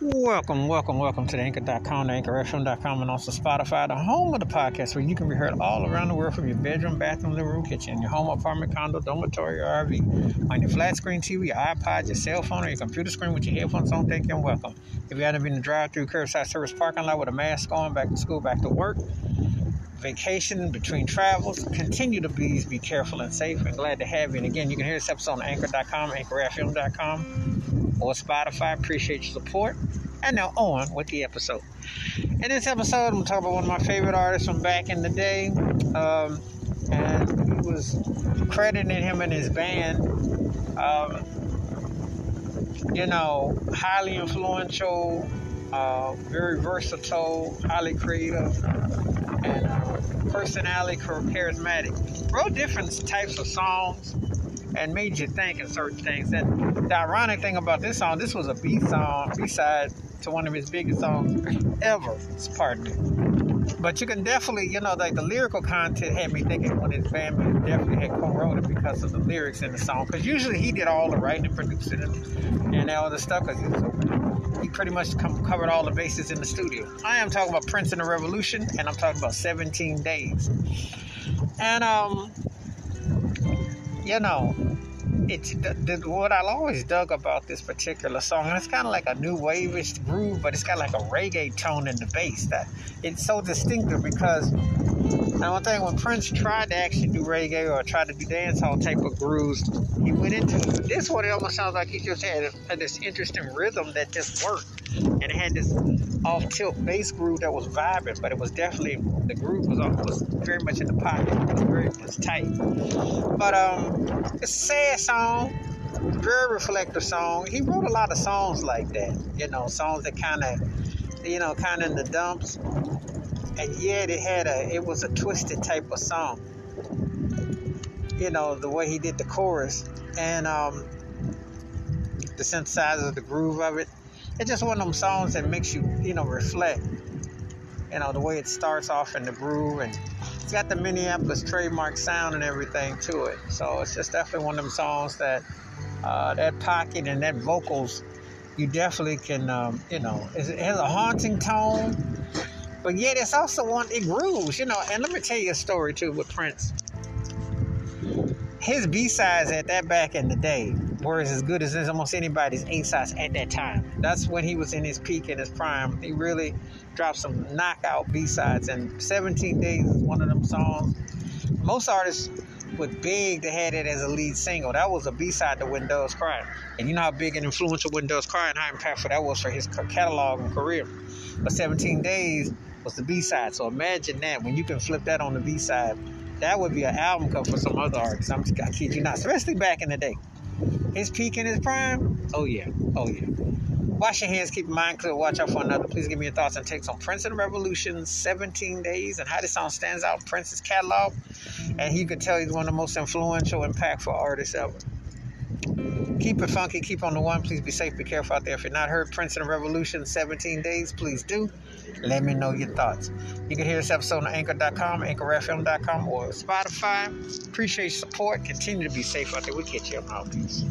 Welcome, welcome, welcome to the Anchor.com, the AnchorFM.com, and also Spotify, the home of the podcast where you can be heard all around the world from your bedroom, bathroom, living room, kitchen, your home, apartment, condo, dormitory, or RV, on your flat screen TV, your iPod, your cell phone, or your computer screen with your headphones on. Thank you and welcome. If you haven't been to drive through curbside service parking lot with a mask on, back to school, back to work, vacation, between travels, continue to please be careful and safe and glad to have you. And again, you can hear this episode on Anchor.com, AnchorFM.com or Spotify. Appreciate your support. And now on with the episode. In this episode, I'm talking about one of my favorite artists from back in the day. Um, and he was crediting him and his band. Um, you know, highly influential, uh, very versatile, highly creative, and uh, personality, charismatic. Wrote different types of songs and made you think of certain things. And the ironic thing about this song, this was a B song, B side to one of his biggest songs ever. Pardon. But you can definitely, you know, like the lyrical content had me thinking when his band definitely had co-wrote it because of the lyrics in the song. Because usually he did all the writing and producing and, and all the stuff. Because he, he pretty much come, covered all the bases in the studio. I am talking about Prince and the Revolution, and I'm talking about 17 Days. And um, you know, it's the, the, what I always dug about this particular song. And it's kind of like a new waveish groove, but it's got like a reggae tone in the bass that it's so distinctive because now one thing when Prince tried to actually do reggae or tried to do dancehall type of grooves, he went into this one. It almost sounds like he just had, had this interesting rhythm that just worked, and it had this off tilt bass groove that was vibrant, but it was definitely the groove was was very much in the pocket. It was very was tight. But um, it's a sad song, very reflective song. He wrote a lot of songs like that. You know, songs that kind of, you know, kind of in the dumps. And yet it had a, it was a twisted type of song. You know, the way he did the chorus and um, the synthesizer, the groove of it it's just one of them songs that makes you, you know, reflect. You know, the way it starts off in the groove and it's got the Minneapolis trademark sound and everything to it. So it's just definitely one of them songs that uh, that pocket and that vocals, you definitely can, um, you know, it has a haunting tone, but yet it's also one, it grooves, you know. And let me tell you a story too with Prince. His B sides at that back in the day were as good as almost anybody's A sides at that time. That's when he was in his peak in his prime. He really dropped some knockout B sides, and 17 Days is one of them songs. Most artists would big to had it as a lead single. That was a B side to When Doves Cry. And you know how big and influential When Doves Cry and how impactful that was for his catalog and career. But 17 Days was the B side. So imagine that when you can flip that on the B side that would be an album cover for some other artists. I'm I kid you not, especially back in the day. His peak and his prime. Oh yeah, oh yeah. Wash your hands, keep your mind clear, watch out for another. Please give me your thoughts and takes on Prince and Revolution, 17 Days, and how this song stands out in Prince's catalog. And he could tell he's one of the most influential, impactful artists ever. Keep it funky, keep on the one. Please be safe, be careful out there. If you're not heard the Revolution 17 Days, please do. Let me know your thoughts. You can hear this episode on anchor.com, anchorfm.com, or Spotify. Appreciate your support. Continue to be safe out there. We'll catch you up now. Peace.